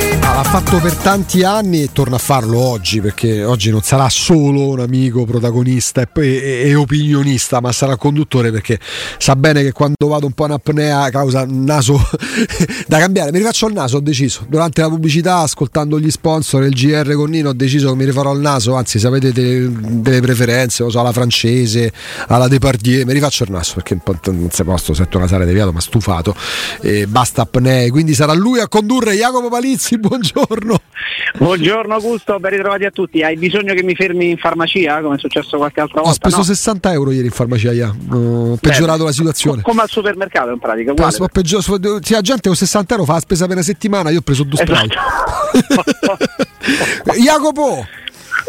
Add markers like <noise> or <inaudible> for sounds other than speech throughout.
believe l'ha fatto per tanti anni e torna a farlo oggi perché oggi non sarà solo un amico protagonista e, e, e, opinionista ma sarà conduttore perché sa bene che quando vado un po' in apnea causa un naso <laughs> da cambiare. Mi rifaccio il naso ho deciso. Durante la pubblicità ascoltando gli sponsor il GR con Nino ho deciso che mi rifarò il naso. Anzi se avete delle, delle preferenze lo so alla francese alla Depardieu. Mi rifaccio il naso perché non si posto setto nasale deviato ma stufato. E basta apnee. Quindi sarà lui a condurre Jacopo Palizzi. Buongiorno. Buongiorno Augusto, ben ritrovati a tutti. Hai bisogno che mi fermi in farmacia come è successo qualche altra volta? Ho speso no? 60 euro ieri in farmacia, ja. ho peggiorato Beh, la situazione. Come al supermercato in pratica. Uguale. Ho peggio, sì, la gente con 60 euro fa la spesa per una settimana, io ho preso due. Esatto. <laughs> Jacopo!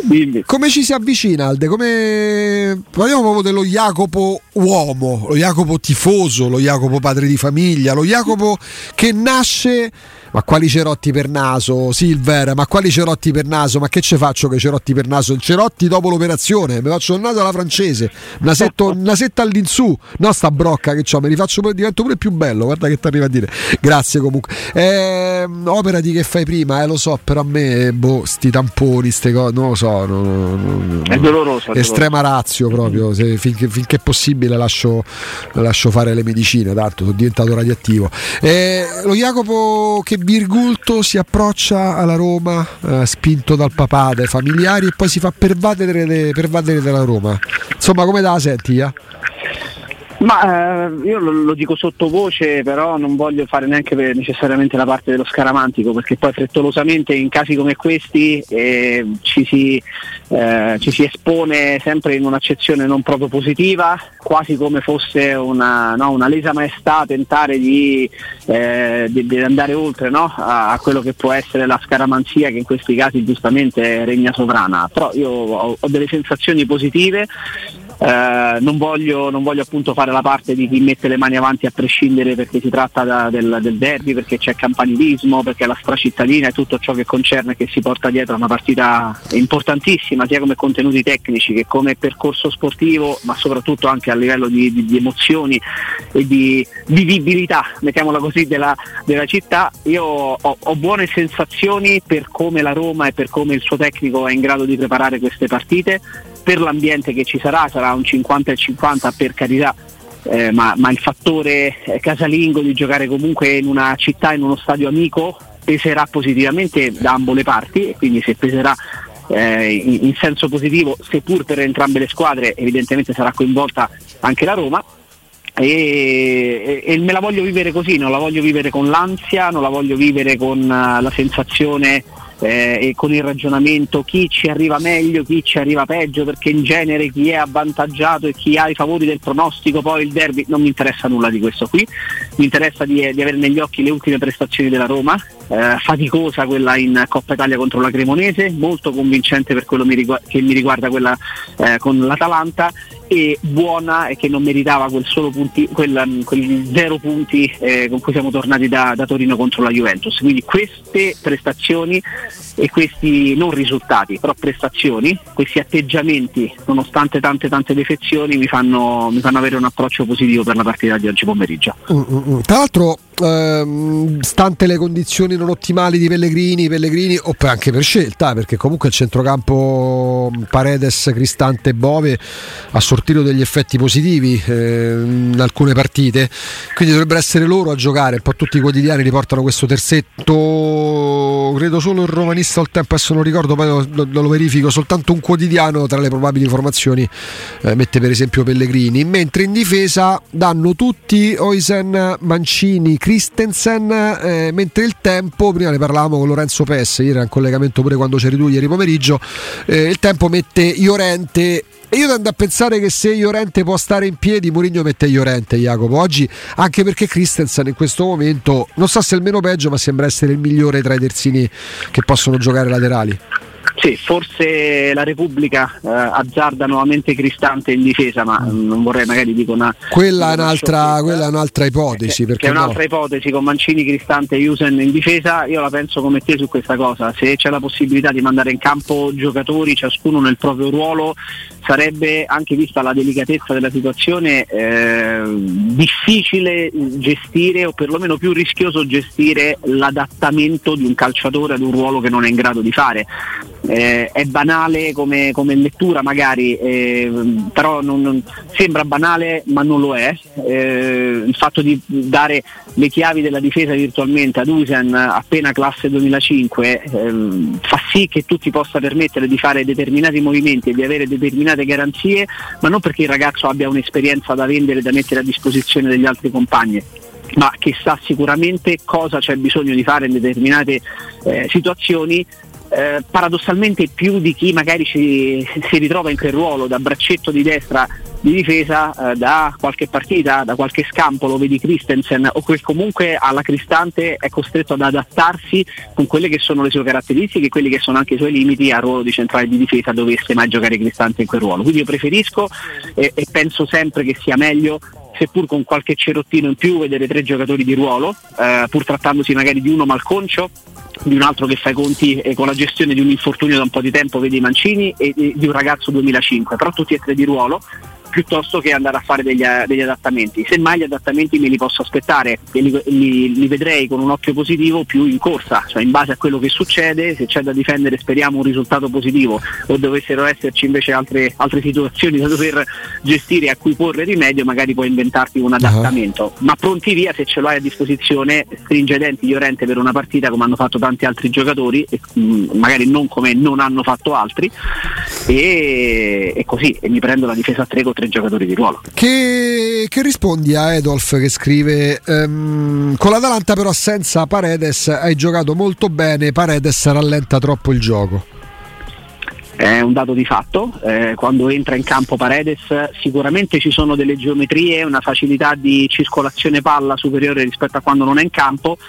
Dimmi. Come ci si avvicina Alde? Come... Parliamo proprio dello Jacopo uomo, lo Jacopo tifoso, lo Jacopo padre di famiglia, lo Jacopo che nasce ma quali cerotti per naso, Silver, ma quali cerotti per naso, ma che ce faccio che cerotti per naso? Il cerotti dopo l'operazione, mi faccio il naso alla francese, una, setto, una setta all'insù, no sta brocca che ho, mi rifaccio divento pure più bello, guarda che ti arriva a dire. Grazie comunque. Eh, opera di che fai prima, eh, lo so, però a me, boh, sti tamponi, ste cose, non lo so. No, no, no, è doloroso. Estrema razio proprio, se, finché, finché, è possibile lascio, lascio, fare le medicine, tanto sono diventato radioattivo. Eh, lo Jacopo che Virgulto si approccia alla Roma eh, spinto dal papà, dai familiari e poi si fa pervadere, pervadere dalla Roma. Insomma, come la senti? Eh? Ma eh, io lo, lo, dico sottovoce, però non voglio fare neanche necessariamente la parte dello scaramantico, perché poi frettolosamente in casi come questi eh, ci, si, eh, ci, si, espone sempre in un'accezione non proprio positiva, quasi come fosse una, no, una lesa maestà tentare di, eh, di, di andare oltre no, a, a, quello che può essere la scaramanzia che in questi casi giustamente regna sovrana. Però io ho, ho delle sensazioni positive eh, non, voglio, non, voglio, appunto fare la parte di chi mette le mani avanti a prescindere perché si tratta da, del, del, derby, perché c'è campanilismo, perché la stracittadina e tutto ciò che concerne che si porta dietro a una partita importantissima sia come contenuti tecnici che come percorso sportivo ma soprattutto anche a livello di, di, di emozioni e di vivibilità, mettiamola così, della, della città. Io ho, ho buone sensazioni per come la Roma e per come il suo tecnico è in grado di preparare queste partite per l'ambiente che ci sarà, sarà un 50 e 50 per carità, eh, ma, ma, il fattore eh, casalingo di giocare comunque in una città, in uno stadio amico, peserà positivamente da ambo le parti quindi se peserà eh, in, in, senso positivo, seppur per entrambe le squadre, evidentemente sarà coinvolta anche la Roma. E, e, me la voglio vivere così, non la voglio vivere con l'ansia, non la voglio vivere con uh, la sensazione eh, e con il ragionamento chi ci arriva meglio, chi ci arriva peggio, perché in genere chi è avvantaggiato e chi ha i favori del pronostico, poi il derby, non mi interessa nulla di questo qui, mi interessa di, di avere negli occhi le ultime prestazioni della Roma, eh, faticosa quella in Coppa Italia contro la Cremonese, molto convincente per quello mi rigu- che mi riguarda quella eh, con l'Atalanta e buona e che non meritava quel solo punti, quel, quel zero punti eh, con cui siamo tornati da, da, Torino contro la Juventus. Quindi queste prestazioni e questi non risultati, però prestazioni, questi atteggiamenti, nonostante tante tante defezioni, mi fanno, mi fanno avere un approccio positivo per la partita di oggi pomeriggio. Mm, mm, mm. Tra l'altro ehm, stante le condizioni non ottimali di Pellegrini, Pellegrini o anche per scelta, perché comunque il centrocampo Paredes, Cristante e Bove a sorpresa portiero degli effetti positivi eh, in alcune partite, quindi dovrebbero essere loro a giocare, un po' tutti i quotidiani riportano questo terzetto, credo solo il romanista al tempo, adesso non ricordo, poi lo, lo, lo verifico, soltanto un quotidiano tra le probabili formazioni eh, mette per esempio Pellegrini, mentre in difesa danno tutti Oisen, Mancini, Christensen, eh, mentre il tempo, prima ne parlavamo con Lorenzo Pes, ieri era in collegamento pure quando c'eri tu ieri pomeriggio, eh, il tempo mette Iorente e io tendo a pensare che se Iorente può stare in piedi, Mourinho mette Iorente, Jacopo. Oggi, anche perché Christensen in questo momento, non so se è il meno peggio, ma sembra essere il migliore tra i terzini che possono giocare laterali. Sì, forse la Repubblica eh, azzarda nuovamente Cristante in difesa, ma mm, non vorrei magari dire una. Quella, una è, un'altra, quella è un'altra ipotesi. Che, che è un'altra no? ipotesi con Mancini, Cristante e Usen in difesa. Io la penso come te su questa cosa. Se c'è la possibilità di mandare in campo giocatori, ciascuno nel proprio ruolo, sarebbe anche vista la delicatezza della situazione eh, difficile gestire o perlomeno più rischioso gestire l'adattamento di un calciatore ad un ruolo che non è in grado di fare eh, è banale come, come lettura magari, eh, però non, non, sembra banale ma non lo è. Eh, il fatto di dare le chiavi della difesa virtualmente ad Usen appena classe 2005 ehm, fa sì che tu ti possa permettere di fare determinati movimenti e di avere determinate garanzie, ma non perché il ragazzo abbia un'esperienza da vendere e da mettere a disposizione degli altri compagni ma che sa sicuramente cosa c'è bisogno di fare in determinate eh, situazioni eh, paradossalmente più di chi magari ci, si ritrova in quel ruolo da braccetto di destra di difesa eh, da qualche partita, da qualche scampo, lo vedi Christensen o che comunque alla Cristante è costretto ad adattarsi con quelle che sono le sue caratteristiche e quelli che sono anche i suoi limiti al ruolo di centrale di difesa dovesse mai giocare Cristante in quel ruolo. Quindi io preferisco e, e penso sempre che sia meglio seppur con qualche cerottino in più vedere tre giocatori di ruolo, eh, pur trattandosi magari di uno malconcio di un altro che fa i conti eh, con la gestione di un infortunio da un po' di tempo, vedi Mancini, e, e di un ragazzo 2005, però tutti e tre di ruolo piuttosto che andare a fare degli, degli, adattamenti. Semmai gli adattamenti me li posso aspettare e li, li, li, vedrei con un occhio positivo più in corsa, cioè in base a quello che succede, se c'è da difendere speriamo un risultato positivo o dovessero esserci invece altre, altre situazioni da dover gestire a cui porre rimedio, magari puoi inventarti un adattamento. Uh-huh. Ma pronti via se ce lo hai a disposizione, stringe i denti Llorente per una partita come hanno fatto tanti altri giocatori, e, mh, mm, magari non come non hanno fatto altri, e, e così e mi prendo la difesa a 3 con tre giocatori di ruolo. Che, che rispondi a Edolf che scrive ehm, con l'Atalanta però senza Paredes hai giocato molto bene, Paredes rallenta troppo il gioco è un dato di fatto, eh, quando entra in campo Paredes sicuramente ci sono delle geometrie, una facilità di circolazione palla superiore rispetto a quando non è in campo,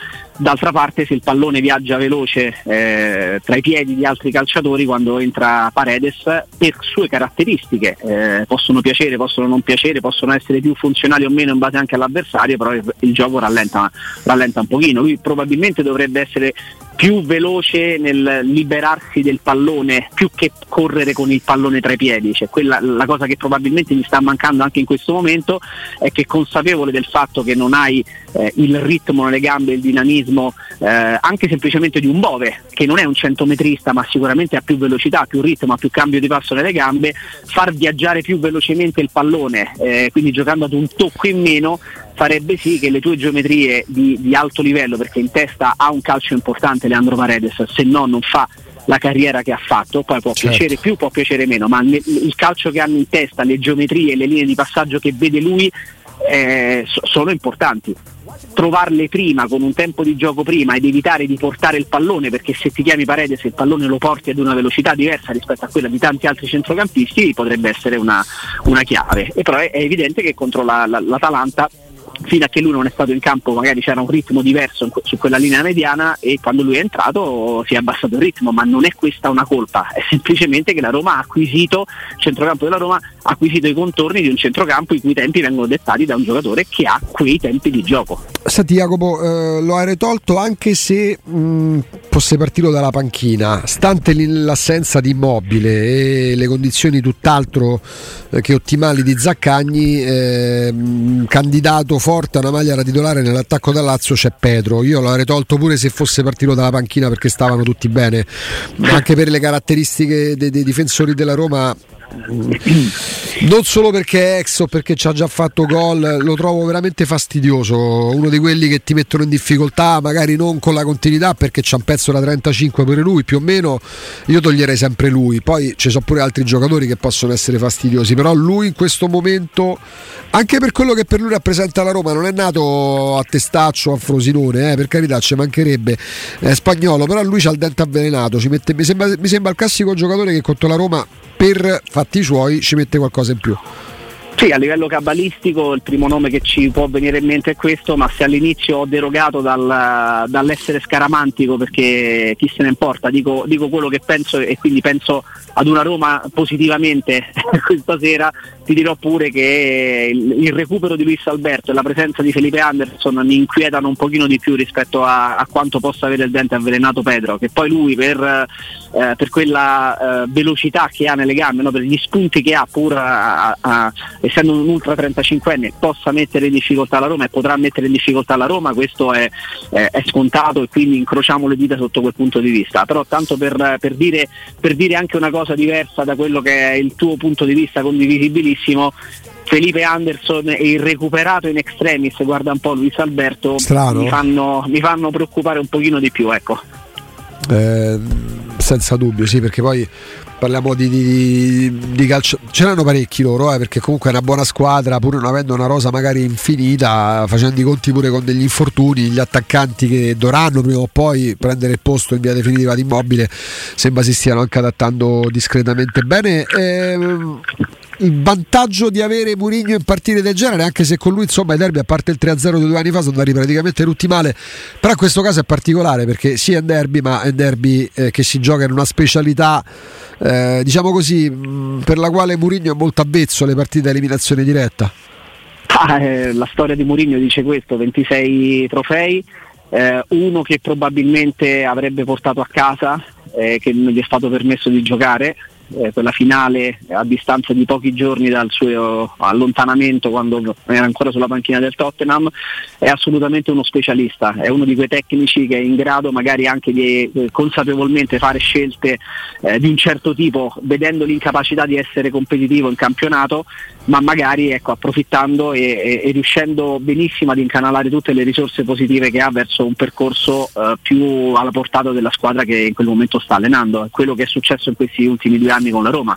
d'altra parte se il pallone viaggia veloce eh, tra i piedi di altri calciatori quando entra Paredes per sue caratteristiche eh, possono piacere, possono non piacere, possono essere più funzionali o meno in base anche all'avversario, però il, il gioco rallenta, rallenta un pochino, lui probabilmente dovrebbe essere più veloce nel liberarsi del pallone più che correre con il pallone tra i piedi. Cioè, quella, la cosa che probabilmente mi sta mancando anche in questo momento è che consapevole del fatto che non hai eh, il ritmo nelle gambe, il dinamismo, eh, anche semplicemente di un Bove, che non è un centometrista ma sicuramente ha più velocità, più ritmo, ha più cambio di passo nelle gambe, far viaggiare più velocemente il pallone, eh, quindi giocando ad un tocco in meno, farebbe sì che le tue geometrie di, di alto livello, perché in testa ha un calcio importante Leandro Paredes, se no non fa la carriera che ha fatto, poi può certo. piacere più, può piacere meno, ma il calcio che hanno in testa, le geometrie, le linee di passaggio che vede lui eh, sono importanti. Trovarle prima con un tempo di gioco prima ed evitare di portare il pallone perché se ti chiami Paredes il pallone lo porti ad una velocità diversa rispetto a quella di tanti altri centrocampisti potrebbe essere una, una chiave. E però è, è evidente che contro la, la, l'Atalanta fino a che lui non è stato in campo magari c'era un ritmo diverso su quella linea mediana e quando lui è entrato si è abbassato il ritmo, ma non è questa una colpa, è semplicemente che la Roma ha acquisito, il centrocampo della Roma ha acquisito i contorni di un centrocampo i cui tempi vengono dettati da un giocatore che ha quei tempi di gioco. Senti Jacopo, eh, lo hai tolto anche se mh, fosse partito dalla panchina, stante l'assenza di immobile e le condizioni tutt'altro eh, che ottimali di Zaccagni, eh, candidato forte a una maglia da titolare nell'attacco da Lazio c'è Pedro. Io l'avrei tolto pure se fosse partito dalla panchina perché stavano tutti bene, <laughs> anche per le caratteristiche dei, dei difensori della Roma Non solo perché è ex o perché ci ha già fatto gol, lo trovo veramente fastidioso. Uno di quelli che ti mettono in difficoltà, magari non con la continuità, perché c'è un pezzo da 35 per lui, più o meno. Io toglierei sempre lui. Poi ci sono pure altri giocatori che possono essere fastidiosi, però lui in questo momento, anche per quello che per lui rappresenta la Roma, non è nato a testaccio, a Frosinone, eh, per carità, ci mancherebbe. È spagnolo, però lui c'ha il dente avvelenato. Mette, mi, sembra, mi sembra il classico giocatore che contro la Roma per fatti suoi ci mette qualcosa in più. Sì, a livello cabalistico il primo nome che ci può venire in mente è questo, ma se all'inizio ho derogato dal, dall'essere scaramantico perché chi se ne importa, dico, dico, quello che penso e quindi penso ad una Roma positivamente <laughs> questa sera, ti dirò pure che il, il, recupero di Luis Alberto e la presenza di Felipe Anderson mi inquietano un pochino di più rispetto a, a quanto possa avere il dente avvelenato Pedro, che poi lui per, eh, per quella eh, velocità che ha nelle gambe, no? per gli spunti che ha pur a, a, essendo un ultra 35enne possa mettere in difficoltà la Roma e potrà mettere in difficoltà la Roma, questo è, è, è scontato e quindi incrociamo le dita sotto quel punto di vista. Però tanto per, per, dire, per dire anche una cosa diversa da quello che è il tuo punto di vista condivisibilissimo, Felipe Anderson e il recuperato in extremis, guarda un po' Luis Alberto, mi fanno, mi fanno, preoccupare un pochino di più. Ecco. Eh, senza dubbio, sì, perché poi parliamo di, di, di calcio. Ce l'hanno parecchi loro, eh, perché comunque è una buona squadra, pur non avendo una rosa magari infinita, facendo i conti pure con degli infortuni, gli attaccanti che dovranno prima o poi prendere il posto in via definitiva di immobile, sembra si stiano anche adattando discretamente bene. Eh, il vantaggio di avere Murigno in partite del genere, anche se con lui insomma i derby a parte il 3-0 di due anni fa sono andati praticamente tutti male, però in questo caso è particolare perché sì è un derby, ma è un derby eh, che si gioca in una specialità eh, diciamo così mh, per la quale Murigno è molto avvezzo alle partite a eliminazione diretta. Ah, eh, la storia di Murigno dice questo, 26 trofei, eh, uno che probabilmente avrebbe portato a casa, eh, che non gli è stato permesso di giocare, eh, quella finale a distanza di pochi giorni dal suo allontanamento quando era ancora sulla panchina del Tottenham, è assolutamente uno specialista, è uno di quei tecnici che è in grado magari anche di eh, consapevolmente fare scelte eh, di un certo tipo, vedendo l'incapacità di essere competitivo in campionato, ma magari ecco, approfittando e, e, e, riuscendo benissimo ad incanalare tutte le risorse positive che ha verso un percorso eh, più alla portata della squadra che in quel momento sta allenando. È quello che è successo in questi ultimi due anni con la Roma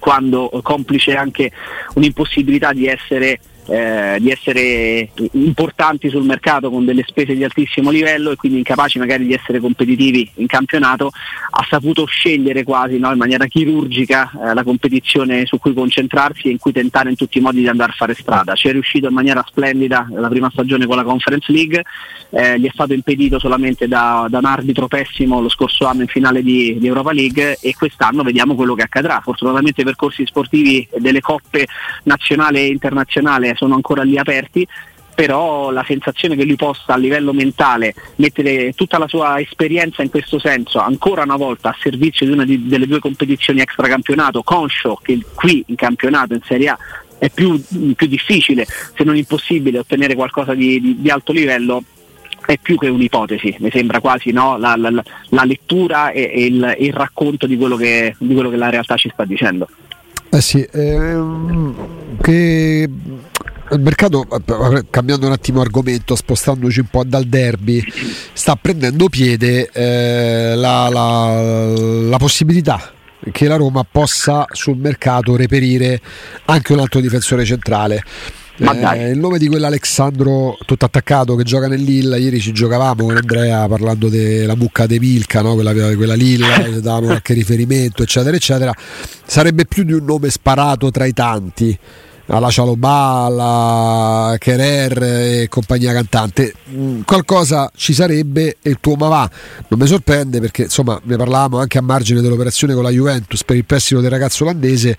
quando complice anche un'impossibilità di essere eh, di essere importanti sul mercato con delle spese di altissimo livello e quindi incapaci magari di essere competitivi in campionato, ha saputo scegliere quasi no, in maniera chirurgica eh, la competizione su cui concentrarsi e in cui tentare in tutti i modi di andare a fare strada. Ci è riuscito in maniera splendida la prima stagione con la Conference League, eh, gli è stato impedito solamente da, da, un arbitro pessimo lo scorso anno in finale di, di Europa League e quest'anno vediamo quello che accadrà. Fortunatamente i percorsi sportivi delle coppe nazionale e internazionale sono ancora lì aperti, però la sensazione che lui possa a livello mentale mettere tutta la sua esperienza in questo senso ancora una volta a servizio di una di, delle due competizioni extracampionato, conscio che qui in campionato in Serie A è più, più difficile, se non impossibile, ottenere qualcosa di, di, di alto livello, è più che un'ipotesi, mi sembra quasi no? la, la, la, lettura e, e il, il, racconto di quello, che, di quello, che, la realtà ci sta dicendo. Eh sì, ehm, che il mercato, cambiando un attimo argomento, spostandoci un po' dal derby, sta prendendo piede eh, la, la, la possibilità che la Roma possa sul mercato reperire anche un altro difensore centrale. Eh, il nome di quell'Alexandro tutto attaccato che gioca nell'Illa, ieri ci giocavamo con Andrea parlando della mucca de Milka, no? quella, quella Lilla, <laughs> davamo qualche riferimento, eccetera, eccetera. Sarebbe più di un nome sparato tra i tanti alla Cialobà, alla Kerer e compagnia cantante. Mm, qualcosa ci sarebbe e il tuo ma va. Non mi sorprende perché insomma ne parlavamo anche a margine dell'operazione con la Juventus per il prestito del ragazzo olandese.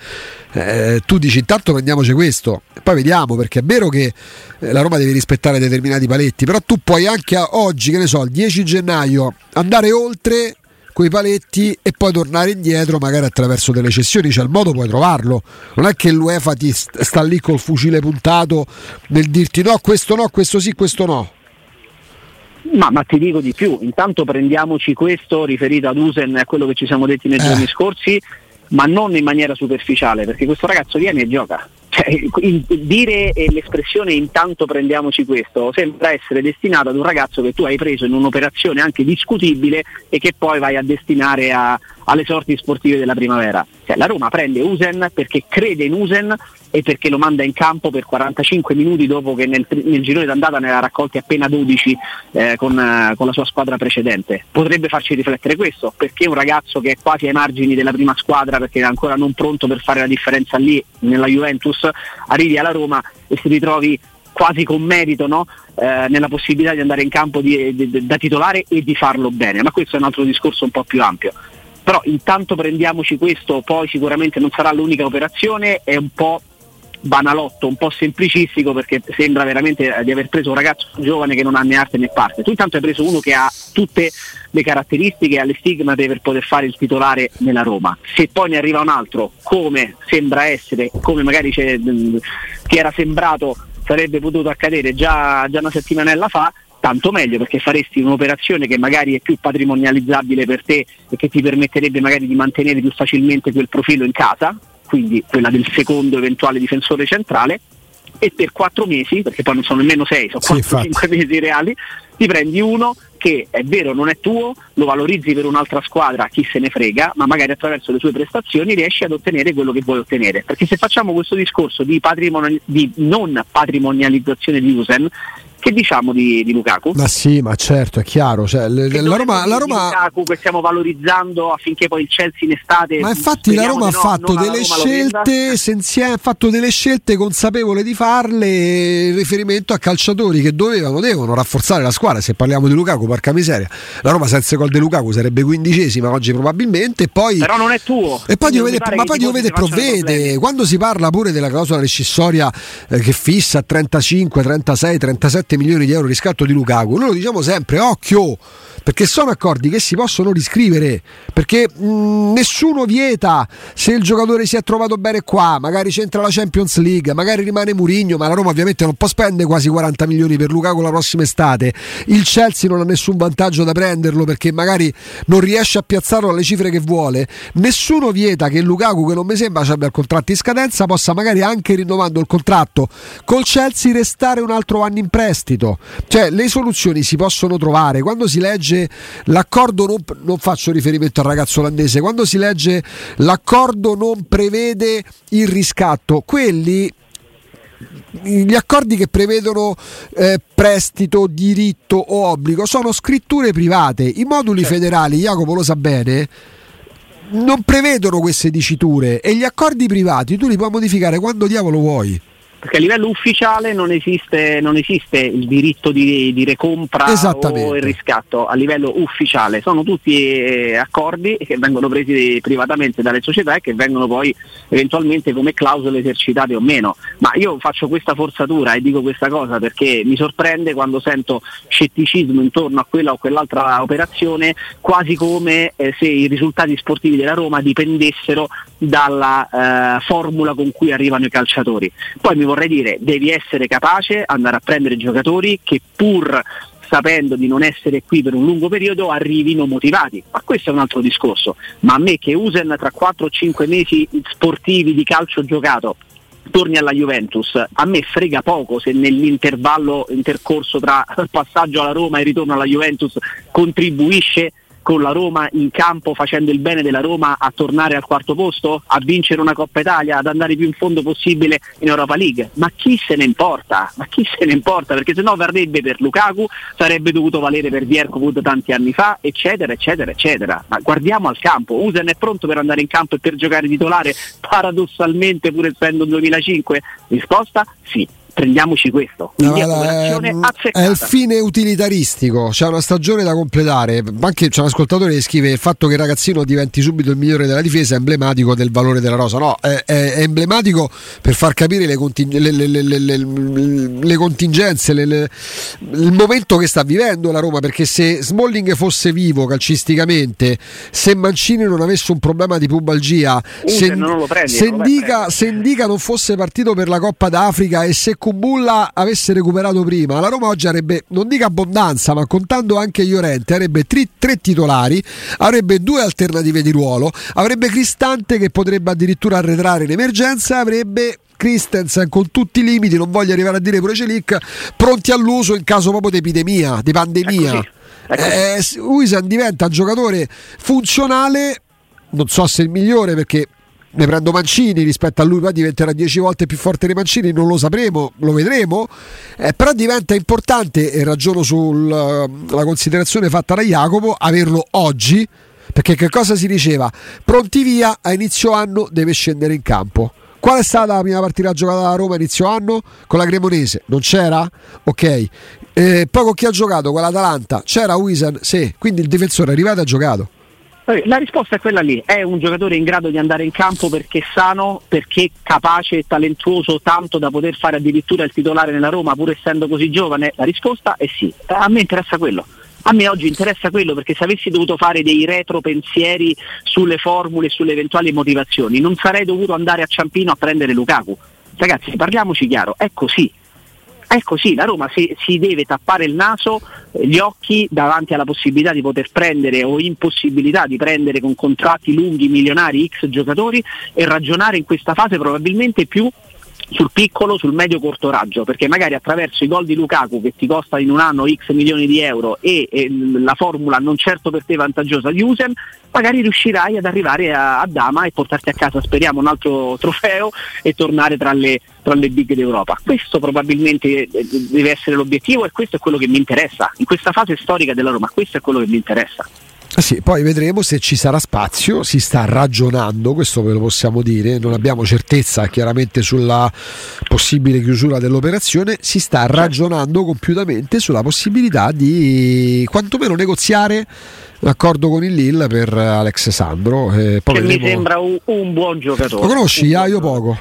Eh, tu dici intanto prendiamoci questo poi vediamo perché è vero che eh, la Roma deve rispettare determinati paletti, però tu puoi anche oggi, che ne so, il 10 gennaio andare oltre quei paletti e poi tornare indietro magari attraverso delle cessioni, c'è il modo puoi trovarlo. Non è che l'UEFA ti sta lì col fucile puntato nel dirti no, questo no, questo sì, questo no. Ma, ma, ti dico di più, intanto prendiamoci questo riferito ad Usen e a quello che ci siamo detti nei eh. giorni scorsi ma non in maniera superficiale, perché questo ragazzo viene e gioca. Cioè, dire l'espressione intanto prendiamoci questo sembra essere destinato ad un ragazzo che tu hai preso in un'operazione anche discutibile e che poi vai a destinare a, alle sorti sportive della primavera. Cioè, la Roma prende Usen perché crede in Usen e perché lo manda in campo per 45 minuti dopo che nel, nel girone d'andata ne ha raccolti appena 12 eh, con, eh, con, la sua squadra precedente. Potrebbe farci riflettere questo, perché un ragazzo che è quasi ai margini della prima squadra, perché è ancora non pronto per fare la differenza lì nella Juventus, arrivi alla Roma e si ritrovi quasi con merito no? eh, nella possibilità di andare in campo di, di, da titolare e di farlo bene, ma questo è un altro discorso un po' più ampio però intanto prendiamoci questo, poi sicuramente non sarà l'unica operazione, è un po' banalotto, un po' semplicistico perché sembra veramente di aver preso un ragazzo giovane che non ha né arte né parte. Tu intanto hai preso uno che ha tutte le caratteristiche e le stigmate per poter fare il titolare nella Roma. Se poi ne arriva un altro, come sembra essere, come magari ti era sembrato sarebbe potuto accadere già, già una settimanella fa, tanto meglio perché faresti un'operazione che magari è più patrimonializzabile per te e che ti permetterebbe magari di mantenere più facilmente quel profilo in casa, quindi quella del secondo eventuale difensore centrale, e per quattro mesi, perché poi non sono nemmeno sei, sono sì, 4-5 mesi reali, ti prendi uno che è vero non è tuo, lo valorizzi per un'altra squadra, chi se ne frega, ma magari attraverso le sue prestazioni riesci ad ottenere quello che vuoi ottenere. Perché se facciamo questo discorso di, patrimoni- di non patrimonializzazione di Usen, che diciamo di, di, Lukaku? Ma sì, ma certo, è chiaro. Cioè, la, Roma, la Roma... Lukaku che stiamo valorizzando affinché poi il Chelsea in estate. Ma infatti la Roma ha fatto no, delle scelte, ha fatto delle scelte consapevole di farle in riferimento a calciatori che dovevano, devono rafforzare la squadra. Se parliamo di Lukaku, porca miseria. La Roma senza gol di Lukaku sarebbe quindicesima oggi probabilmente. Poi... Però non è tuo. E poi Dio vede, ma poi Dio vede provvede. Quando si parla pure della clausola rescissoria eh, che fissa 35, 36, 37 7 milioni di euro riscatto di Lukaku, noi lo diciamo sempre, occhio, perché sono accordi che si possono riscrivere, perché mh, nessuno vieta se il giocatore si è trovato bene qua, magari c'entra la Champions League, magari rimane Murigno, ma la Roma ovviamente non può spendere quasi 40 milioni per Lukaku la prossima estate, il Chelsea non ha nessun vantaggio da prenderlo perché magari non riesce a piazzarlo alle cifre che vuole, nessuno vieta che Lukaku che non mi sembra abbia il contratto in scadenza possa magari anche rinnovando il contratto. Col Chelsea restare un altro anno in prestito, cioè le soluzioni si possono trovare, quando si legge legge l'accordo non, non faccio riferimento al ragazzo olandese, quando si legge l'accordo non prevede il riscatto, quelli gli accordi che prevedono eh, prestito, diritto o obbligo sono scritture private. I moduli certo. federali, Jacopo lo sa bene, non prevedono queste diciture e gli accordi privati tu li puoi modificare quando diavolo vuoi perché a livello ufficiale non esiste, non esiste il diritto di, di recompra o il riscatto a livello ufficiale, sono tutti eh, accordi che vengono presi privatamente dalle società e che vengono poi eventualmente come clausole esercitate o meno. Ma io faccio questa forzatura e dico questa cosa perché mi sorprende quando sento scetticismo intorno a quella o quell'altra operazione, quasi come eh, se i risultati sportivi della Roma dipendessero dalla eh, formula con cui arrivano i calciatori. Poi mi vorrei dire, devi essere capace, andare a prendere giocatori che pur sapendo di non essere qui per un lungo periodo arrivino motivati, ma questo è un altro discorso. Ma a me che Usen tra 4 o 5 mesi sportivi di calcio giocato torni alla Juventus, a me frega poco se nell'intervallo intercorso tra passaggio alla Roma e ritorno alla Juventus contribuisce con la Roma in campo facendo il bene della Roma a tornare al quarto posto, a vincere una Coppa Italia, ad andare più in fondo possibile in Europa League. Ma chi se ne importa? Ma chi se ne importa? Perché se no varrebbe per Lukaku, sarebbe dovuto valere per Vierkovud tanti anni fa, eccetera, eccetera, eccetera. Ma guardiamo al campo, Usen è pronto per andare in campo e per giocare titolare paradossalmente pur essendo 2005? Risposta sì prendiamoci questo. No, è, è, il fine utilitaristico, c'è una stagione da completare. Anche c'è un ascoltatore che scrive il fatto che il ragazzino diventi subito il migliore della difesa è emblematico del valore della rosa. No, è, è, emblematico per far capire le, conting- le, le, le contingenze, il momento che sta vivendo la Roma. Perché se Smalling fosse vivo calcisticamente, se Mancini non avesse un problema di pubalgia, uh, se, prendi, se, indica, se indica non fosse partito per la Coppa d'Africa e se Kumbulla avesse recuperato prima, la Roma oggi avrebbe, non dico abbondanza, ma contando anche Iorente, avrebbe tre, tre titolari, avrebbe due alternative di ruolo, avrebbe Cristante che potrebbe addirittura arretrare in emergenza, avrebbe Christensen con tutti i limiti, non voglio arrivare a dire pure Celic, pronti all'uso in caso proprio di epidemia, di pandemia. Eh, Uisan diventa giocatore funzionale, non so se il migliore perché ne prendo Mancini rispetto a lui poi diventerà 10 volte più forte di Mancini non lo sapremo, lo vedremo eh, però diventa importante e ragiono sulla considerazione fatta da Jacopo averlo oggi perché che cosa si diceva? Pronti via a inizio anno deve scendere in campo Qual è stata la prima partita giocata da Roma inizio anno? Con la Cremonese, non c'era? Ok. Eh, poi con chi ha giocato? Con l'Atalanta? C'era Wisan? Sì. Quindi il difensore è arrivato e ha giocato. La risposta è quella lì, è un giocatore in grado di andare in campo perché sano, perché capace e talentuoso tanto da poter fare addirittura il titolare nella Roma pur essendo così giovane? La risposta è sì, a me interessa quello. A me oggi interessa quello perché se avessi dovuto fare dei retro pensieri sulle formule e sulle eventuali motivazioni, non sarei dovuto andare a Ciampino a prendere Lukaku. Ragazzi, parliamoci chiaro, è così. È così, la Roma si, si, deve tappare il naso, gli occhi davanti alla possibilità di poter prendere o impossibilità di prendere con contratti lunghi, milionari, X giocatori e ragionare in questa fase probabilmente più sul piccolo, sul medio corto raggio, perché magari attraverso i gol di Lukaku che ti costa in un anno X milioni di euro e, e la formula non certo per te vantaggiosa di Usen, magari riuscirai ad arrivare a, a, Dama e portarti a casa, speriamo, un altro trofeo e tornare tra le, tra le big d'Europa. Questo probabilmente deve essere l'obiettivo e questo è quello che mi interessa. In questa fase storica della Roma, questo è quello che mi interessa. Ah sì, poi vedremo se ci sarà spazio, si sta ragionando, questo ve lo possiamo dire, non abbiamo certezza chiaramente sulla possibile chiusura dell'operazione, si sta certo. ragionando compiutamente sulla possibilità di quantomeno negoziare un accordo con il Lille per Alex Sandro. Eh, che vedremo... mi sembra un, un, buon giocatore. Lo conosci? Ah, io poco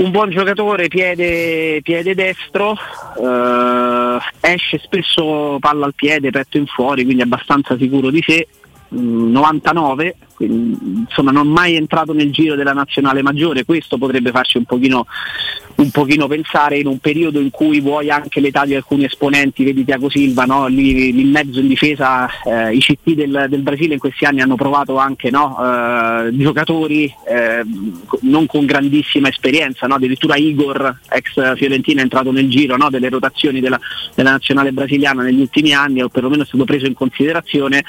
un buon giocatore, piede, piede destro, eh, esce spesso palla al piede, petto in fuori, quindi abbastanza sicuro di sé. 99, mm, quindi, insomma non mai entrato nel giro della nazionale maggiore, questo potrebbe farci un pochino un pochino pensare in un periodo in cui vuoi anche l'età di alcuni esponenti, vedi Tiago Silva, no? lì, lì, in mezzo in difesa eh, i CT del, del, Brasile in questi anni hanno provato anche no? eh, giocatori eh, non con grandissima esperienza, no? addirittura Igor, ex Fiorentina, è entrato nel giro delle rotazioni della, della nazionale brasiliana negli ultimi anni o perlomeno è stato preso in considerazione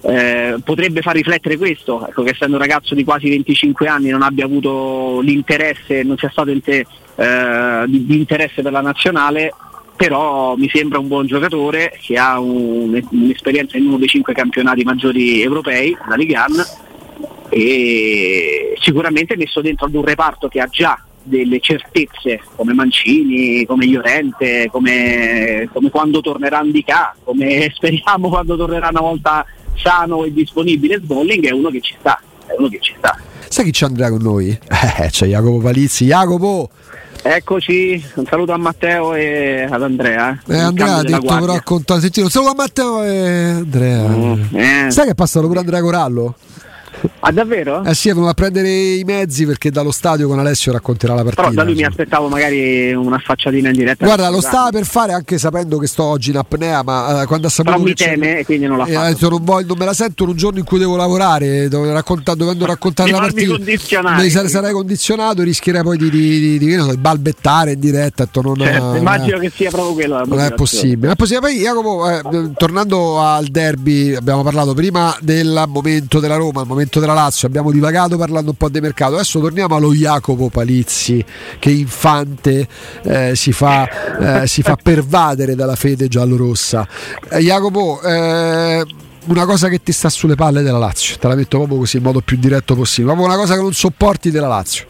eh, potrebbe far riflettere questo, ecco, che essendo un ragazzo di quasi 25 anni non abbia avuto l'interesse, non sia stato in te, eh, di, di, interesse per la nazionale, però mi sembra un buon giocatore che ha un, un'esperienza in uno dei cinque campionati maggiori europei, la Liga 1, e sicuramente messo dentro ad un reparto che ha già delle certezze come Mancini, come Iorente, come, come quando tornerà Andica, come <laughs> speriamo quando tornerà una volta sano e disponibile Smalling è uno che ci sta, è uno che ci sta. Sai chi ci andrà con noi? Eh, c'è Jacopo Palizzi. Jacopo! Eccoci, un saluto a Matteo e ad Andrea. Eh, Andrea ha detto però raccontato, un saluto a Matteo e Andrea. Mm, eh. Sai che è passato pure Andrea Corallo? Ah, davvero? Eh sì, venuto a prendere i mezzi perché dallo stadio con Alessio racconterà la partita. Però da lui mi aspettavo magari una facciatina in diretta. Guarda, lo stava per fare anche sapendo che sto oggi in apnea, ma uh, quando ha saputo. Però mi teme e quindi non l'ha eh, fatto. Detto, non, voglio, non, me la sento in un giorno in cui devo lavorare, racconta, dovendo raccontare <laughs> la partita. Mi sarei, sarei condizionato, rischierei poi di, di, di, di, di balbettare in diretta. Non, certo, eh, immagino che sia proprio quello. Non è possibile. È possibile. Poi, Jacopo, eh, tornando al derby, abbiamo parlato prima del momento della Roma, il momento della Lazio. Abbiamo divagato parlando un po' di mercato. Adesso torniamo allo Jacopo Palizzi che infante eh, si, fa, eh, si, fa, pervadere dalla fede giallorossa. Eh, Jacopo, eh, una cosa che ti sta sulle palle della Lazio, te la metto proprio così in modo più diretto possibile, proprio una cosa che non sopporti della Lazio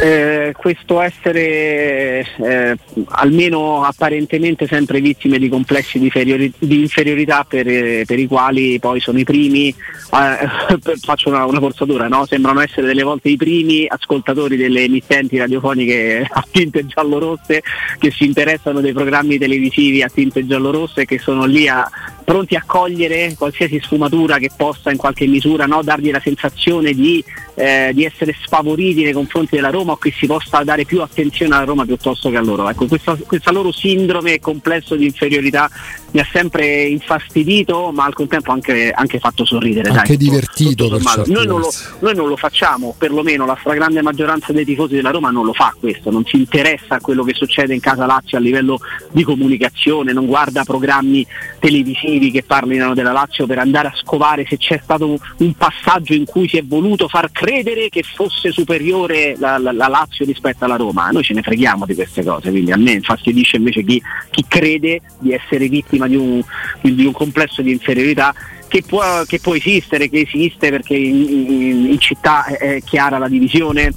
eh, questo essere eh, almeno apparentemente sempre vittime di complessi di, feriori- di inferiorità per, per, i quali poi sono i primi, eh, <laughs> faccio una, una forzatura, no? sembrano essere delle volte i primi ascoltatori delle emittenti radiofoniche a tinte giallo-rosse che si interessano dei programmi televisivi a tinte giallo-rosse e che sono lì a pronti a cogliere qualsiasi sfumatura che possa in qualche misura no, dargli la sensazione di, eh, di, essere sfavoriti nei confronti della Roma o che si possa dare più attenzione alla Roma piuttosto che a loro. Ecco, questa, questa loro sindrome complesso di inferiorità mi ha sempre infastidito ma al contempo anche, anche fatto sorridere. Anche dai, divertito. Tutto, tutto noi, non lo, noi, non lo, facciamo, perlomeno la stragrande maggioranza dei tifosi della Roma non lo fa questo, non si interessa a quello che succede in casa Lazio a livello di comunicazione, non guarda programmi televisivi che parlino della Lazio per andare a scovare se c'è stato un passaggio in cui si è voluto far credere che fosse superiore la, la, la Lazio rispetto alla Roma. Noi ce ne freghiamo di queste cose, quindi a me infastidisce invece chi, chi crede di essere vittima di un, di un complesso di inferiorità che può, che può, esistere, che esiste perché in, in, città è chiara la divisione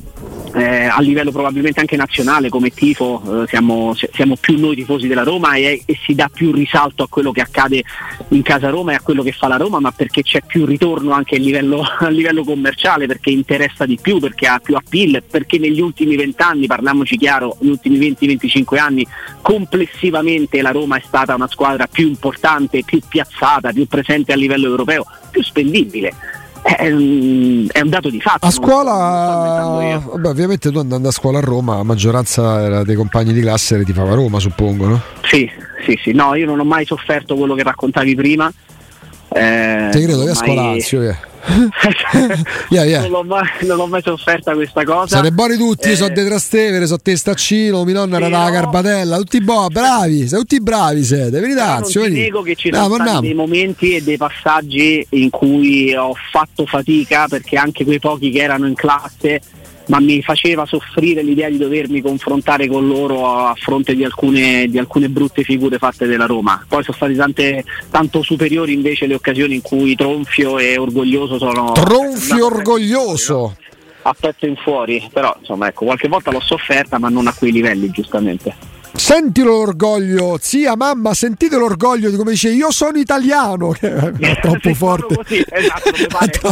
eh, a livello probabilmente anche nazionale come tifo eh, siamo, siamo, più noi tifosi della Roma e, e, si dà più risalto a quello che accade in casa Roma e a quello che fa la Roma ma perché c'è più ritorno anche a livello, <laughs> a livello commerciale perché interessa di più perché ha più appeal perché negli ultimi vent'anni parliamoci chiaro negli ultimi 20-25 anni complessivamente la Roma è stata una squadra più importante più piazzata più presente a livello europeo più spendibile è un, è un, dato di fatto. A scuola, vabbè, ovviamente tu andando a scuola a Roma, la maggioranza dei compagni di classe ti tifava Roma, suppongo, no? Sì, sì, sì. No, io non ho mai sofferto quello che raccontavi prima. Eh, Ti credo che a scuola Lazio, yeah. <laughs> yeah, yeah. Non, l'ho mai, non, l'ho mai, sofferta questa cosa. Siete buoni tutti, eh, so De Trastevere, so te Staccino, mia nonna era no. la Garbatella, tutti bo- bravi, siete tutti bravi siete, veritazio. Non ti nego che ci no, sono stati dei momenti e dei passaggi in cui ho fatto fatica perché anche quei pochi che erano in classe ma mi faceva soffrire l'idea di dovermi confrontare con loro a fronte di alcune, di alcune brutte figure fatte della Roma. Poi sono state tante, tanto superiori invece le occasioni in cui Tronfio e Orgoglioso sono... Tronfio Orgoglioso! A petto in fuori, però insomma ecco, qualche volta l'ho sofferta ma non a quei livelli giustamente. Senti l'orgoglio, zia, mamma, sentite l'orgoglio di come dice io sono italiano, <laughs> è troppo forte. Così, esatto,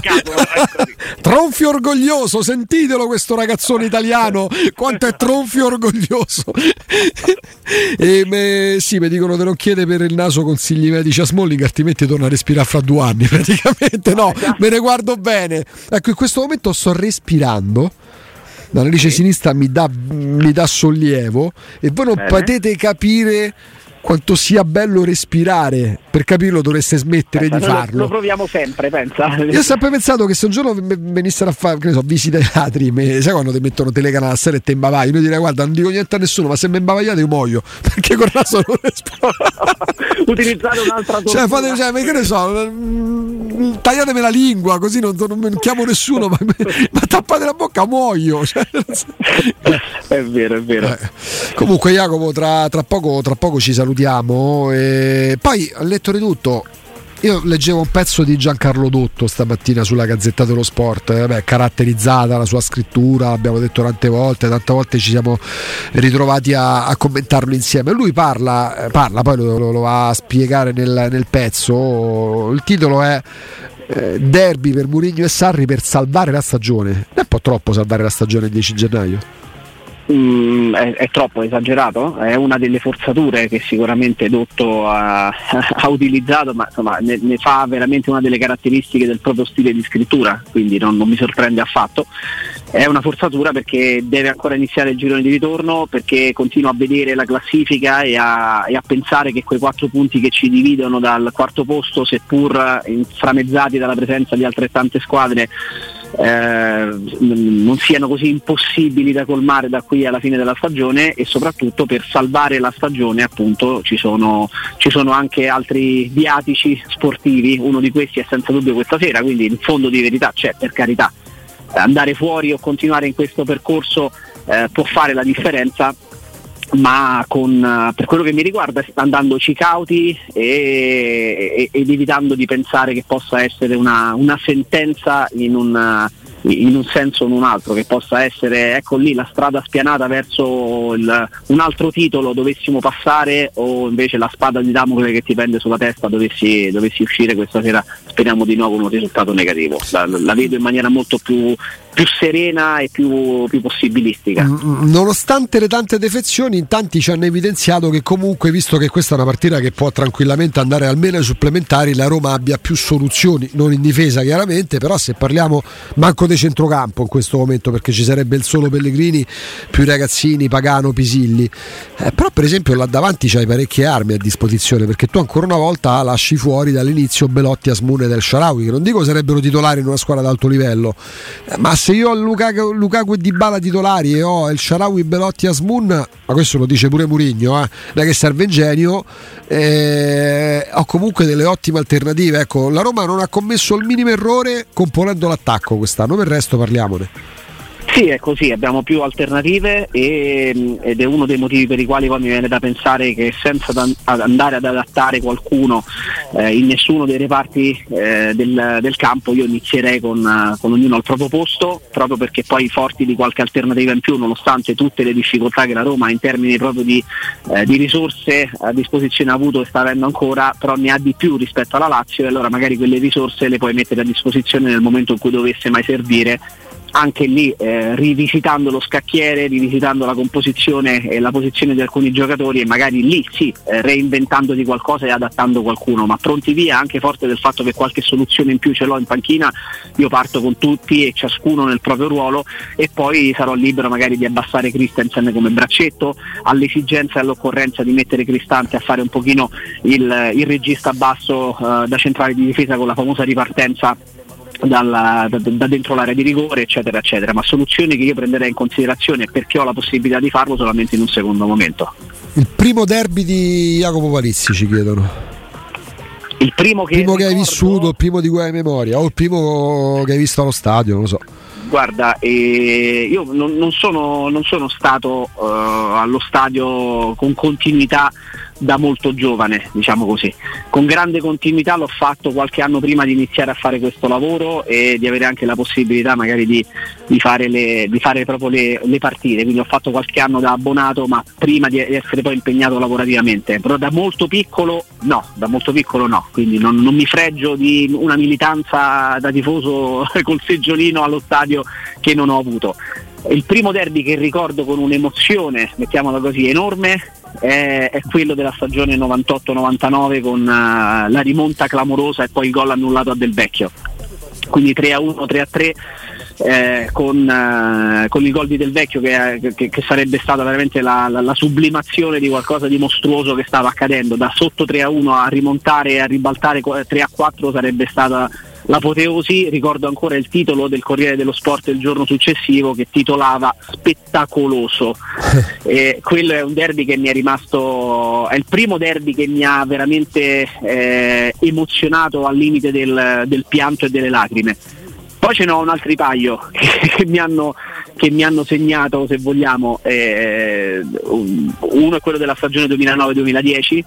tronfio orgoglioso, sentitelo questo ragazzone italiano, quanto è tronfio orgoglioso. <laughs> e me, sì, mi dicono che non chiede per il naso consigli medici a Smalling, altrimenti torna a respirare fra due anni, <laughs> praticamente no, me ne guardo bene. Ecco, in questo momento sto respirando la narice sinistra mi dà, mi dà sollievo e voi non Bene. potete capire quanto sia bello respirare. Per capirlo dovreste smettere eh, di farlo. Lo proviamo sempre, pensa. Io ho sempre pensato che se un giorno venissero a fare, che ne so, visite ai teatri, me, sai quando ti mettono telecamera a sera e te imbavaglio, io direi guarda non dico niente a nessuno, ma se mi imbavagliate io muoio, <laughs> perché con il naso non respiro. <laughs> Utilizzare un'altra cosa. <laughs> Cioè, fate, cioè, che ne so, mm, tagliatemi la lingua, così non, non, non chiamo nessuno, ma, ma, tappate la bocca, muoio. Cioè, è vero, è vero. Eh. Comunque Jacopo, tra, tra, poco, tra poco ci salutiamo salutiamo. E poi al letto di tutto. Io leggevo un pezzo di Giancarlo Dotto stamattina sulla Gazzetta dello Sport, eh, beh, caratterizzata la sua scrittura, l'abbiamo detto tante volte, tante volte ci siamo ritrovati a, a commentarlo insieme. Lui parla, eh, parla poi lo, lo, va a spiegare nel, nel pezzo, il titolo è eh, Derby per Murigno e Sarri per salvare la stagione. È un po' troppo salvare la stagione il 10 gennaio mm, è, è, troppo esagerato, è una delle forzature che sicuramente Dotto ha, <laughs> ha utilizzato, ma insomma, ne, ne, fa veramente una delle caratteristiche del proprio stile di scrittura, quindi non, non mi sorprende affatto. È una forzatura perché deve ancora iniziare il girone di ritorno, perché continua a vedere la classifica e a, e a pensare che quei quattro punti che ci dividono dal quarto posto, seppur inframezzati dalla presenza di altrettante squadre, eh, non siano così impossibili da colmare da qui alla fine della stagione e soprattutto per salvare la stagione appunto ci sono, ci sono anche altri viatici sportivi, uno di questi è senza dubbio questa sera, quindi in fondo di verità c'è per carità. Andare fuori o continuare in questo percorso eh, può fare la differenza ma con, per quello che mi riguarda andandoci cauti e, e, ed evitando di pensare che possa essere una, una sentenza in un, in un senso o in un altro, che possa essere ecco lì la strada spianata verso il, un altro titolo dovessimo passare o invece la spada di Damocle che ti pende sulla testa dovessi, dovessi uscire questa sera speriamo di nuovo con un risultato negativo. La, la vedo in maniera molto più più serena e più, più possibilistica. Mm, mm, nonostante le tante defezioni, in tanti ci hanno evidenziato che comunque, visto che questa è una partita che può tranquillamente andare almeno ai supplementari, la Roma abbia più soluzioni, non in difesa chiaramente, però se parliamo manco di centrocampo in questo momento, perché ci sarebbe il solo Pellegrini, più ragazzini, Pagano, Pisilli. Eh, però per esempio là davanti c'hai parecchie armi a disposizione, perché tu ancora una volta lasci fuori dall'inizio Belotti, Asmune del Sharawi, che non dico sarebbero titolari in una squadra d'alto livello, eh, ma se io ho Lukaku, Lukaku e Dybala titolari e ho il Sharawi, Belotti Asmun, ma questo lo dice pure Murigno, eh, è che serve in genio, eh, ho comunque delle ottime alternative. Ecco, la Roma non ha commesso il minimo errore componendo l'attacco quest'anno, per il resto parliamone. Sì, è così, abbiamo più alternative e, ed è uno dei motivi per i quali poi mi viene da pensare che senza ad andare ad adattare qualcuno eh, in nessuno dei reparti eh, del, del, campo io inizierei con, con, ognuno al proprio posto, proprio perché poi forti di qualche alternativa in più, nonostante tutte le difficoltà che la Roma in termini proprio di, eh, di risorse a disposizione ha avuto e sta avendo ancora, però ne ha di più rispetto alla Lazio e allora magari quelle risorse le puoi mettere a disposizione nel momento in cui dovesse mai servire anche lì eh, rivisitando lo scacchiere, rivisitando la composizione e la posizione di alcuni giocatori e magari lì sì, eh, reinventandoti qualcosa e adattando qualcuno, ma pronti via anche forte del fatto che qualche soluzione in più ce l'ho in panchina, io parto con tutti e ciascuno nel proprio ruolo e poi sarò libero magari di abbassare Christensen come braccetto, all'esigenza e all'occorrenza di mettere Cristante a fare un pochino il, il regista basso eh, da centrale di difesa con la famosa ripartenza dalla, da, da, dentro l'area di rigore, eccetera, eccetera, ma soluzioni che io prenderei in considerazione perché ho la possibilità di farlo solamente in un secondo momento. Il primo derby di Jacopo Palizzi ci chiedono. Il primo che, primo che hai vissuto, il primo di cui hai memoria, o il primo che hai visto allo stadio, non lo so. Guarda, eh, io non, non, sono, non, sono, stato uh, allo stadio con continuità da molto giovane, diciamo così. Con grande continuità l'ho fatto qualche anno prima di iniziare a fare questo lavoro e di avere anche la possibilità magari di, di fare, le, di fare proprio le, le, partite, quindi ho fatto qualche anno da abbonato ma prima di essere poi impegnato lavorativamente, però da molto piccolo no, da molto piccolo no, quindi non, non mi fregio di una militanza da tifoso <laughs> col seggiolino allo stadio che non ho avuto. Il primo derby che ricordo con un'emozione, mettiamola così, enorme è, è quello della stagione 98-99 con uh, la rimonta clamorosa e poi il gol annullato a Del Vecchio. Quindi 3-1, 3-3. Eh, con, eh, con, il gol di Del Vecchio che, che, che sarebbe stata veramente la, la, la, sublimazione di qualcosa di mostruoso che stava accadendo da sotto 3 a 1 a rimontare e a ribaltare 3 a 4 sarebbe stata l'apoteosi, ricordo ancora il titolo del Corriere dello Sport il giorno successivo che titolava Spettacoloso. <laughs> eh, quello è un derby che mi è rimasto, è il primo derby che mi ha veramente eh, emozionato al limite del, del pianto e delle lacrime. Poi ce n'ho un altro paio <laughs> che, mi hanno, che, mi hanno, segnato, se vogliamo. Eh, uno è quello della stagione 2009-2010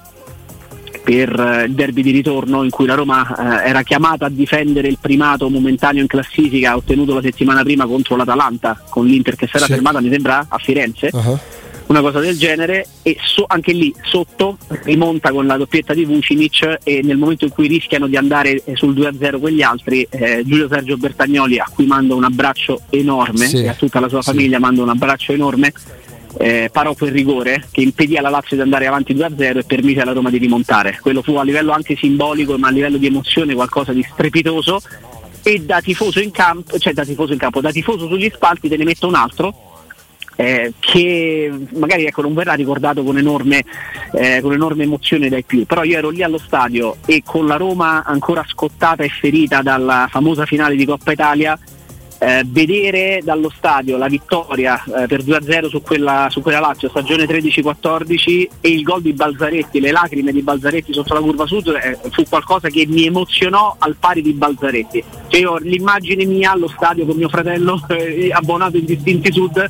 per eh, il derby di ritorno in cui la Roma eh, era chiamata a difendere il primato momentaneo in classifica ottenuto la settimana prima contro l'Atalanta con l'Inter che si era sì. fermata mi sembra a Firenze uh-huh. una cosa del genere e so, anche lì sotto rimonta con la doppietta di Vucinic e nel momento in cui rischiano di andare sul 2-0 quegli altri eh, Giulio Sergio Bertagnoli a cui mando un abbraccio enorme sì. e a tutta la sua famiglia mando un abbraccio enorme eh, parò quel rigore che impedì alla Lazio di andare avanti 2-0 e permise alla Roma di rimontare. Quello fu a livello anche simbolico, ma a livello di emozione qualcosa di strepitoso. E da tifoso in campo, cioè da tifoso in campo, da tifoso sugli spalti te ne metto un altro. Eh, che magari ecco, non verrà ricordato con enorme, eh, con enorme emozione dai più, però io ero lì allo stadio e con la Roma ancora scottata e ferita dalla famosa finale di Coppa Italia eh, vedere dallo stadio la vittoria eh, per 2-0 su quella, su quella Lazio, stagione 13-14 e il gol di Balzaretti, le lacrime di Balzaretti sotto la curva sud eh, fu qualcosa che mi emozionò al pari di Balzaretti. Cioè io l'immagine mia allo stadio con mio fratello <laughs> eh, abbonato in distinti sud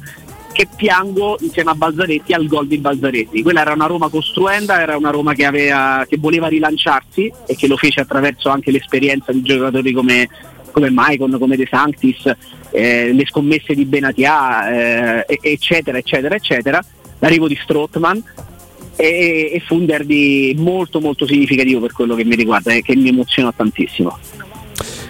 che piango insieme a Balzaretti al gol di Balzaretti. Quella era una Roma costruenda, era una Roma che, aveva, che voleva rilanciarsi e che lo fece attraverso anche l'esperienza di giocatori come come Maicon, come De Sanctis, eh, le scommesse di Benatia, eh, eccetera, eccetera, eccetera, l'arrivo di Strottman e, e, fu un derby molto molto significativo per quello che mi riguarda e che mi emoziona tantissimo.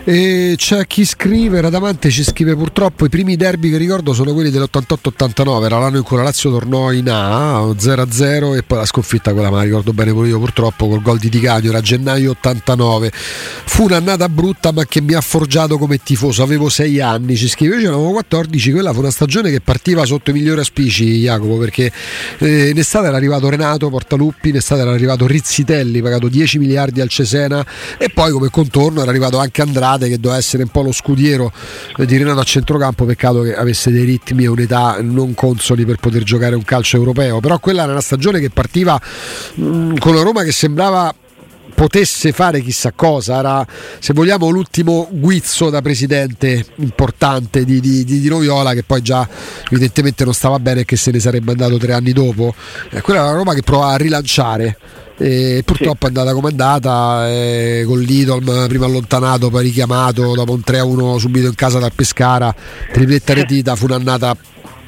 E c'è chi scrive, Radamante ci scrive purtroppo i primi derby che ricordo sono quelli dell'88-89, era l'anno in cui la Lazio tornò in A 0-0 e poi la sconfitta quella me la ricordo bene pure io purtroppo col gol di Di Canio, era gennaio 89. Fu un'annata brutta ma che mi ha forgiato come tifoso, avevo 6 anni, ci scrive, io avevo 14, quella fu una stagione che partiva sotto i migliori auspici Jacopo perché eh, in estate era arrivato Renato Portaluppi, in estate era arrivato Rizzitelli, pagato 10 miliardi al Cesena e poi come contorno era arrivato anche Andrade Andrade che doveva essere un po' lo scudiero di Renato a centrocampo, peccato che avesse dei ritmi e un'età non consoli per poter giocare un calcio europeo, però quella era una stagione che partiva mh, mm, con la Roma che sembrava potesse fare chissà cosa, era se vogliamo l'ultimo guizzo da presidente importante di, di, di, Noviola che poi già evidentemente non stava bene e che se ne sarebbe andato tre anni dopo. Eh, quella era una Roma che provava a rilanciare e purtroppo sì. è andata come è andata eh, con l'Idolm prima allontanato poi richiamato dopo un 3-1 subito in casa dal Pescara tripletta retita fu un'annata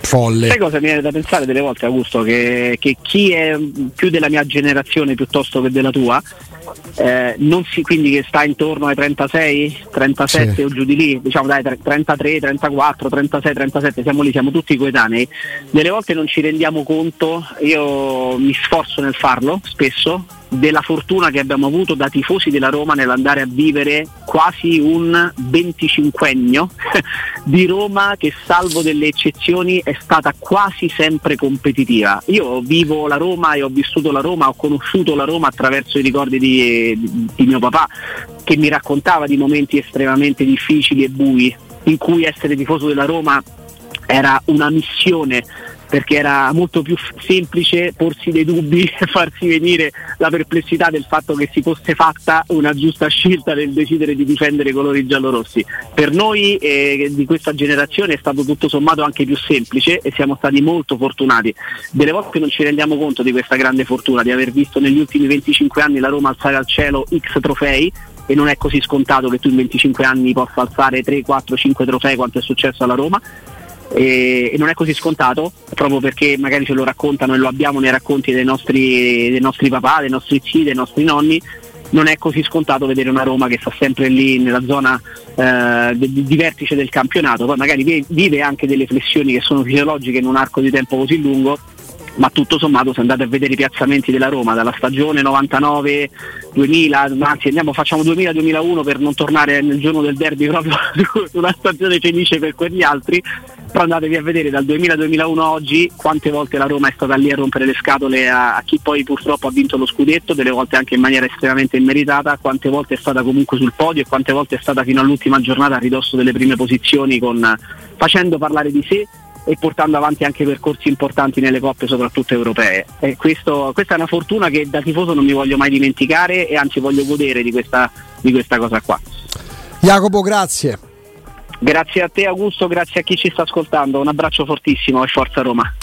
folle. Sai cosa mi viene da pensare delle volte Augusto? Che, che chi è più della mia generazione piuttosto che della tua eh, si, quindi che sta intorno ai 36, 37 sì. o giù di lì, diciamo dai 33, 34, 36, 37, siamo lì, siamo tutti coetanei, delle volte non ci rendiamo conto, io mi sforzo nel farlo spesso, della fortuna che abbiamo avuto da tifosi della Roma nell'andare a vivere quasi un 25ennio <laughs> di Roma che salvo delle eccezioni è stata quasi sempre competitiva. Io vivo la Roma e ho vissuto la Roma, ho conosciuto la Roma attraverso i ricordi di, di, di mio papà che mi raccontava di momenti estremamente difficili e bui in cui essere tifoso della Roma era una missione perché era molto più semplice porsi dei dubbi <laughs> e farsi venire la perplessità del fatto che si fosse fatta una giusta scelta nel decidere di difendere i colori giallorossi. Per noi eh, di questa generazione è stato tutto sommato anche più semplice e siamo stati molto fortunati. Delle volte non ci rendiamo conto di questa grande fortuna, di aver visto negli ultimi 25 anni la Roma alzare al cielo X trofei e non è così scontato che tu in 25 anni possa alzare 3, 4, 5 trofei quanto è successo alla Roma e, e, non è così scontato proprio perché magari ce lo raccontano e lo abbiamo nei racconti dei nostri, dei nostri papà, dei nostri zii, dei nostri nonni non è così scontato vedere una Roma che sta sempre lì nella zona eh, di, vertice del campionato, poi magari vive anche delle flessioni che sono fisiologiche in un arco di tempo così lungo ma tutto sommato se andate a vedere i piazzamenti della Roma dalla stagione 99-2000, anzi andiamo, facciamo 2000-2001 per non tornare nel giorno del derby proprio <laughs> una stagione felice per quegli altri, però andatevi a vedere dal 2000-2001 oggi quante volte la Roma è stata lì a rompere le scatole a, a chi poi purtroppo ha vinto lo scudetto, delle volte anche in maniera estremamente immeritata, quante volte è stata comunque sul podio e quante volte è stata fino all'ultima giornata a ridosso delle prime posizioni con, facendo parlare di sé e portando avanti anche percorsi importanti nelle coppe soprattutto europee. E questo, questa è una fortuna che da tifoso non mi voglio mai dimenticare e anzi voglio godere di questa, di questa cosa qua. Jacopo, grazie. Grazie a te Augusto, grazie a chi ci sta ascoltando, un abbraccio fortissimo e forza Roma.